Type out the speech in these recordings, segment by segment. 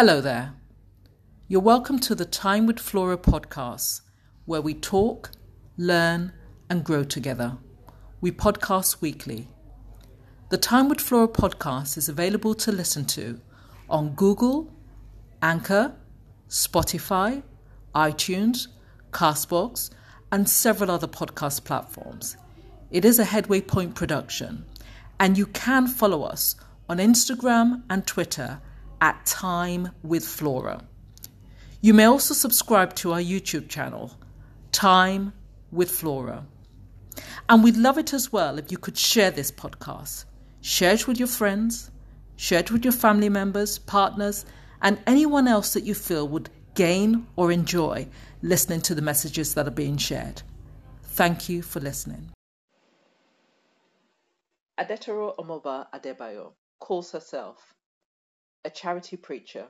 Hello there. You're welcome to the Time with Flora podcast, where we talk, learn, and grow together. We podcast weekly. The Time with Flora podcast is available to listen to on Google, Anchor, Spotify, iTunes, Castbox, and several other podcast platforms. It is a Headway Point production, and you can follow us on Instagram and Twitter at Time with Flora. You may also subscribe to our YouTube channel, Time with Flora. And we'd love it as well if you could share this podcast. Share it with your friends, share it with your family members, partners, and anyone else that you feel would gain or enjoy listening to the messages that are being shared. Thank you for listening. Adetoro Omooba Adebayo calls herself a charity preacher,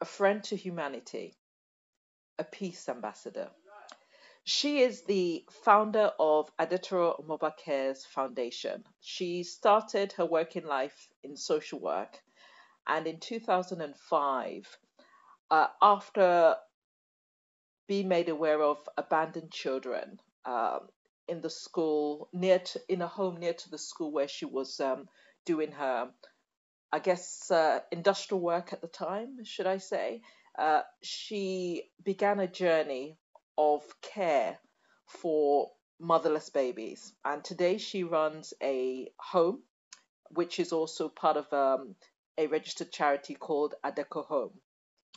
a friend to humanity, a peace ambassador. She is the founder of Adetoro Cares Foundation. She started her working life in social work, and in 2005, uh, after being made aware of abandoned children um, in the school near to, in a home near to the school where she was um, doing her I guess uh, industrial work at the time should I say uh, she began a journey of care for motherless babies and today she runs a home which is also part of um, a registered charity called Adoka Home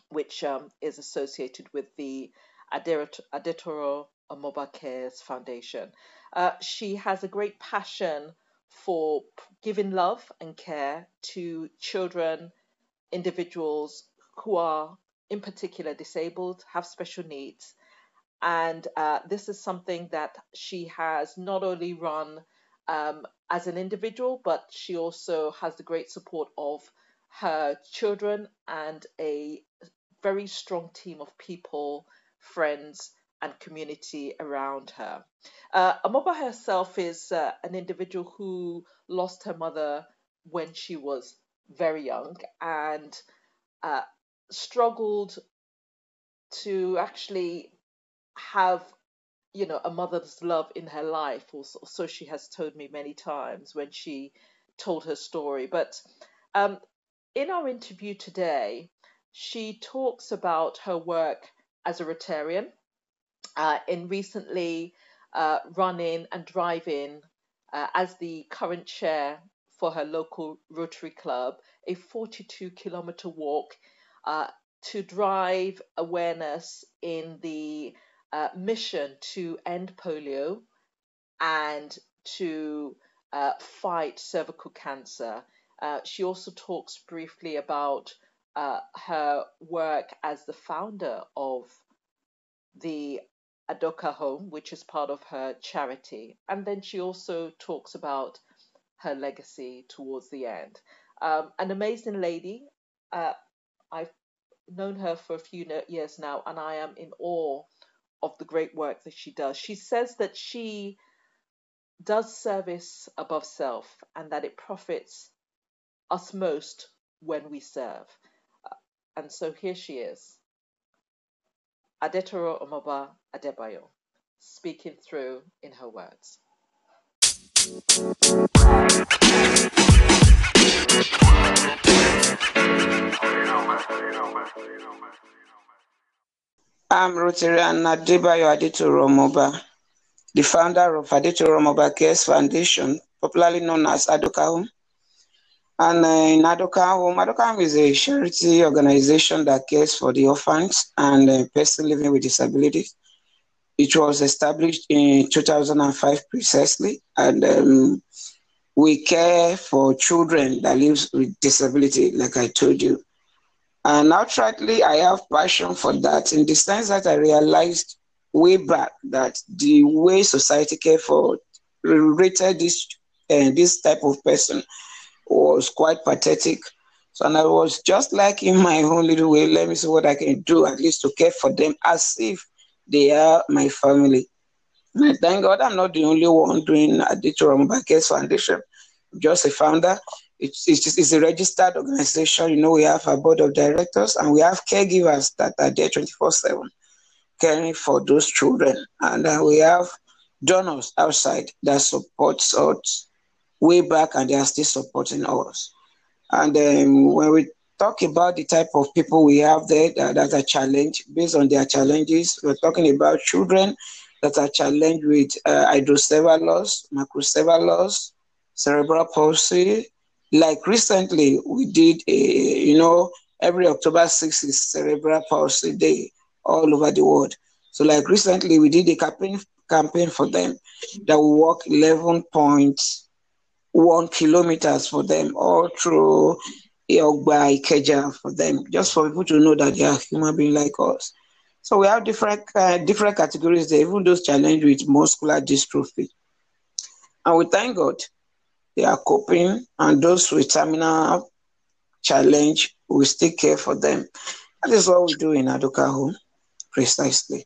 which um, is associated with the Adetoro Omooba Cares Foundation. Uh, she has a great passion for giving love and care to children, individuals who are in particular disabled, have special needs. And uh, this is something that she has not only run um, as an individual, but she also has the great support of her children and a very strong team of people, friends, and community around her. Uh, Omooba herself is uh, an individual who lost her mother when she was very young and uh, struggled to actually have you know a mother's love in her life. Or so she has told me many times when she told her story. But um, in our interview today she talks about her work as a Rotarian uh, in recently uh, running and driving uh, as the current chair for her local Rotary Club, a 42 kilometer walk uh, to drive awareness in the uh, mission to end polio and to uh, fight cervical cancer. she also talks briefly about her work as the founder of the Adoka Home, which is part of her charity. And then she also talks about her legacy towards the end. Um, an amazing lady. Uh, I've known her for a few years now, and I am in awe of the great work that she does. She says that she does service above self and that it profits us most when we serve. Uh, and so here she is. Adetoro Omooba Adebayo, speaking through in her words. I'm Rotarian Adebayo Adetoro Omooba, the founder of Adetoro Omooba Cares Foundation, popularly known as Adoka and uh, in Adokam, Adokam is a charity organization that cares for the orphans and uh, persons living with disabilities. It was established in 2005 precisely, and um, we care for children that live with disability, like I told you. And outrightly, I have passion for that in the sense that I realized way back that the way society care for rated this uh, this type of person was quite pathetic. So, and I was just like in my own little way, let me see what I can do, at least to care for them as if they are my family. And thank God I'm not the only one doing Aditya Cares Foundation. I'm just a founder. It's, it's, it's a registered organization. You know, we have a board of directors and we have caregivers that are there 24 7 caring for those children. And uh, we have donors outside that support us way back and they are still supporting us. And um, when we talk about the type of people we have there that, that are challenged based on their challenges, we're talking about children that are challenged with uh, hydrocephalus, macrocephalus, cerebral palsy. Like recently, we did a, you know, every October 6th is Cerebral Palsy Day all over the world. So, like recently, we did a campaign campaign for them that will walk 11.1 kilometers for them all through Ogba, Ikeja for them, just for people to know that they are human beings like us. So we have different uh, different categories there, even those challenged with muscular dystrophy. And we thank God they are coping, and those with terminal challenge, we still care for them. That is what we do in Adoka Home, precisely.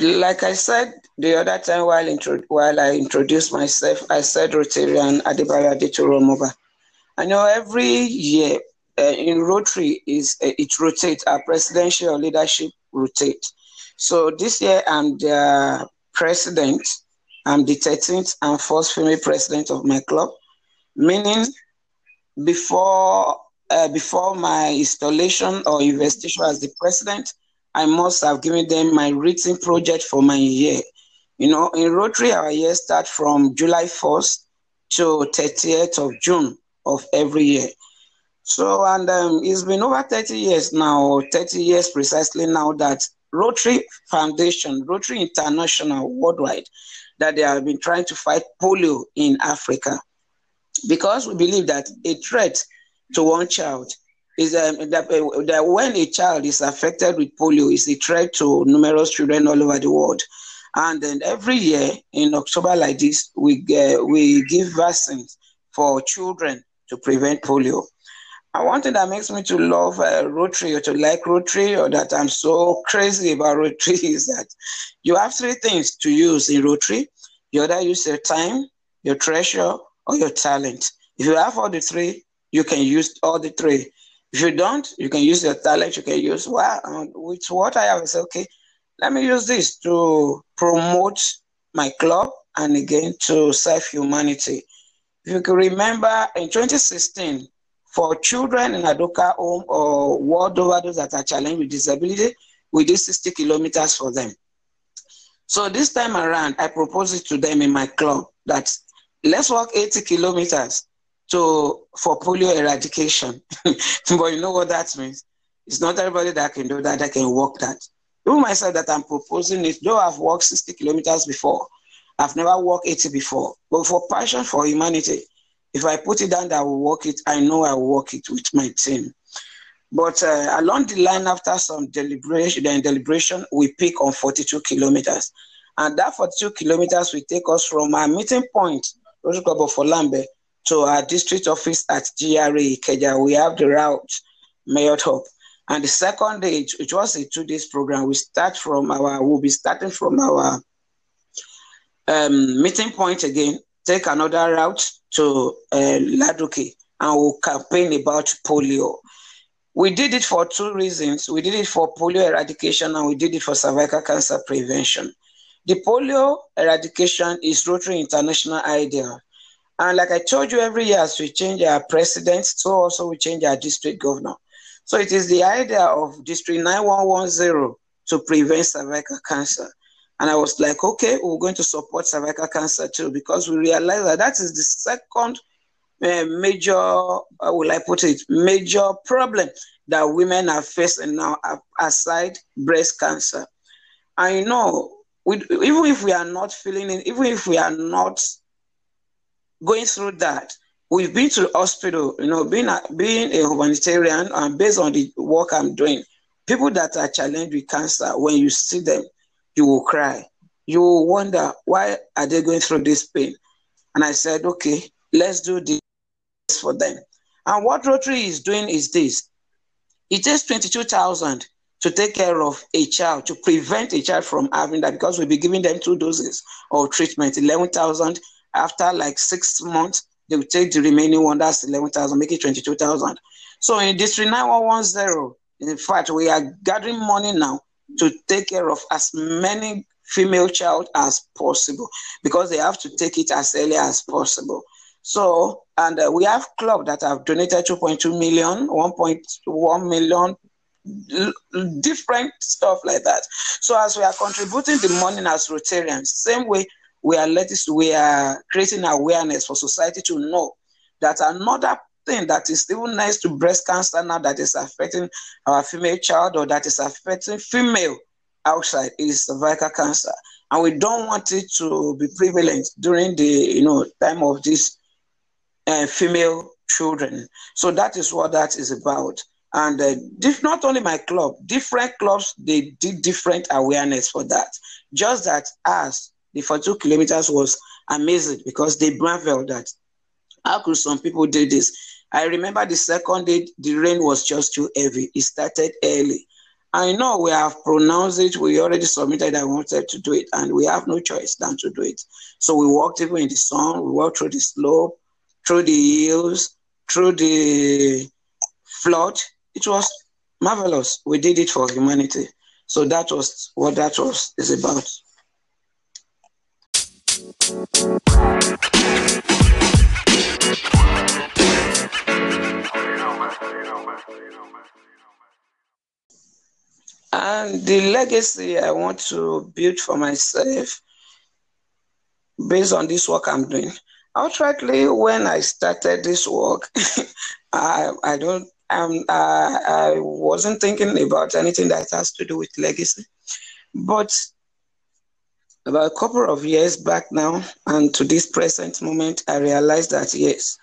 Like I said the other time while intro- while I introduced myself, I said Rotarian Adebayo Adetoro Omooba. I know every year uh, in Rotary is uh, it rotates. Our presidential leadership rotate. So this year I'm the president. I'm the 13th and first female president of my club, meaning before uh, before my installation or investigation as the president, I must have given them my written project for my year. You know, in Rotary, our year starts from July 1st to 30th of June of every year. So, and um, it's been over 30 years now, 30 years precisely now that Rotary Foundation, Rotary International worldwide, that they have been trying to fight polio in Africa. Because we believe that a threat to one child is um, that, uh, that when a child is affected with polio, it's a threat to numerous children all over the world. And then every year in October like this, we, uh, we give vaccines for children to prevent polio. And one thing that makes me to love uh, Rotary or to like Rotary or that I'm so crazy about Rotary is that you have three things to use in Rotary. You either use your time, your treasure, or your talent. If you have all the three, you can use all the three. If you don't, you can use your talent. You can use well, um, with what I have. I say, okay, let me use this to promote my club and again to serve humanity. If you can remember, in 2016, for children in Adoka home or world over those that are challenged with disability, we did 60 kilometers for them. So this time around, I proposed it to them in my club that let's walk 80 kilometers to for polio eradication. but you know what that means? It's not everybody that can do that, that can walk that. Even myself that I'm proposing it, though I've walked 60 kilometers before, I've never walked 80 before. But for passion for humanity, if I put it down that I will walk it, I know I will walk it with my team. But uh, along the line, after some deliberation, then deliberation, we pick on 42 kilometers. And that 42 kilometers will take us from our meeting point, Rosukwabo for Lambe, to our district office at GRA Ikeja. We have the route, Mayor Top. And the second day, it, it was a two days program. We start from our, we'll be starting from our um, meeting point again, take another route to uh, Ladoke, and we'll campaign about polio. We did it for two reasons. We did it for polio eradication and we did it for cervical cancer prevention. The polio eradication is Rotary International idea. And like I told you, every year as we change our president, so also we change our district governor. So it is the idea of District 9110 to prevent cervical cancer. And I was like, okay, we're going to support cervical cancer too, because we realize that that is the second uh, major, will I put it, major problem that women are facing now aside breast cancer. I know, we, even if we are not feeling it, even if we are not going through that, we've been to the hospital, you know, being a, being a humanitarian and based on the work I'm doing, people that are challenged with cancer, when you see them, you will cry. You will wonder why are they going through this pain? And I said, okay, let's do this for them. And what Rotary is doing is this. It takes 22,000 to take care of a child, to prevent a child from having that, because we'll be giving them two doses of treatment, 11,000. After like six months, they will take the remaining one, that's 11,000, make it 22,000. So in District 9110, in fact, we are gathering money now to take care of as many female child as possible because they have to take it as early as possible. So, and uh, we have club that have donated 2.2 million, 1.1 million, different stuff like that. So as we are contributing the money as Rotarians, same way we are letting, we are creating awareness for society to know that another thing that is even nice to breast cancer now that is affecting our female child or that is affecting female outside is cervical cancer. And we don't want it to be prevalent during the you know time of these uh, female children. So that is what that is about. And uh, diff- not only my club, different clubs they did different awareness for that. Just that us, the 42 kilometers was amazing because they marveled that how could some people do this? I remember the second day the rain was just too heavy. It started early. I know we have pronounced it, we already submitted I wanted to do it, and we have no choice than to do it. So we walked even in the sun, we walked through the slope, through the hills, through the flood. It was marvelous. We did it for humanity. So that was what that was is about. And the legacy I want to build for myself based on this work I'm doing. Outrightly, when I started this work, I, I don't I, I wasn't thinking about anything that has to do with legacy. But about a couple of years back now, and to this present moment, I realized that yes,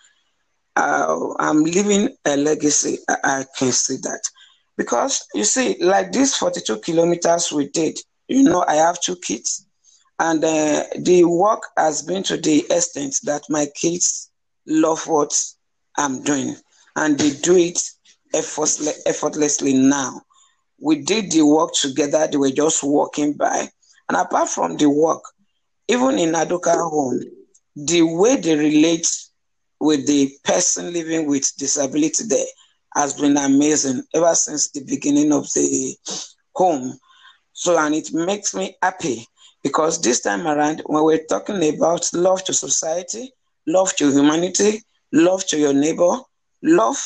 uh, I'm leaving a legacy. I, I can see that. Because you see, like these 42 kilometers we did, you know, I have two kids. And uh, the work has been to the extent that my kids love what I'm doing. And they do it effortlessly now. We did the work together, they were just walking by. And apart from the work, even in Adoka home, the way they relate with the person living with disability there has been amazing ever since the beginning of the home. So, and it makes me happy because this time around, when we're talking about love to society, love to humanity, love to your neighbor, love,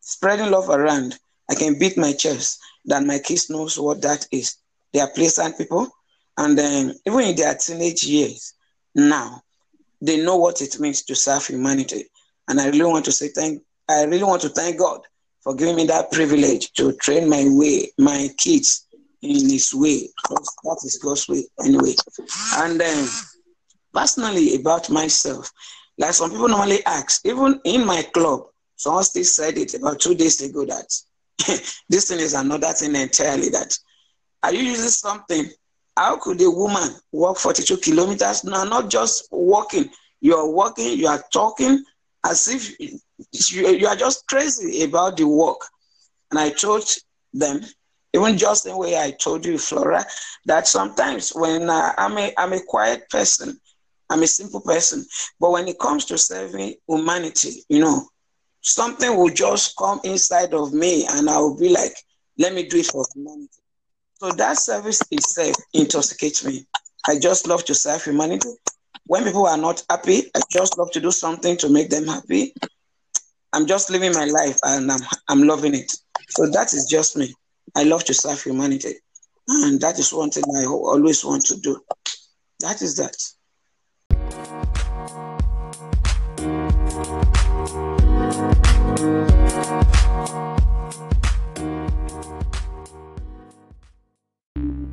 spreading love around, I can beat my chest that my kids knows what that is. They are pleasant people, and then even in their teenage years, now they know what it means to serve humanity. And I really want to say thank. I really want to thank God for giving me that privilege to train my way, my kids in His way. Because that is God's way anyway. And then, personally, about myself, like some people normally ask, even in my club, someone still said it about two days ago that this thing is another thing entirely. That are you using something? How could a woman walk 42 kilometers? No, not just walking. You are walking, you are talking as if you, you are just crazy about the work. And I told them, even just the way I told you, Flora, that sometimes when uh, I'm, a, I'm a quiet person, I'm a simple person, but when it comes to serving humanity, you know, something will just come inside of me and I will be like, let me do it for humanity. So that service itself intoxicates me. I just love to serve humanity. When people are not happy, I just love to do something to make them happy. I'm just living my life and I'm, I'm loving it. So that is just me. I love to serve humanity. And that is one thing I always want to do. That is that.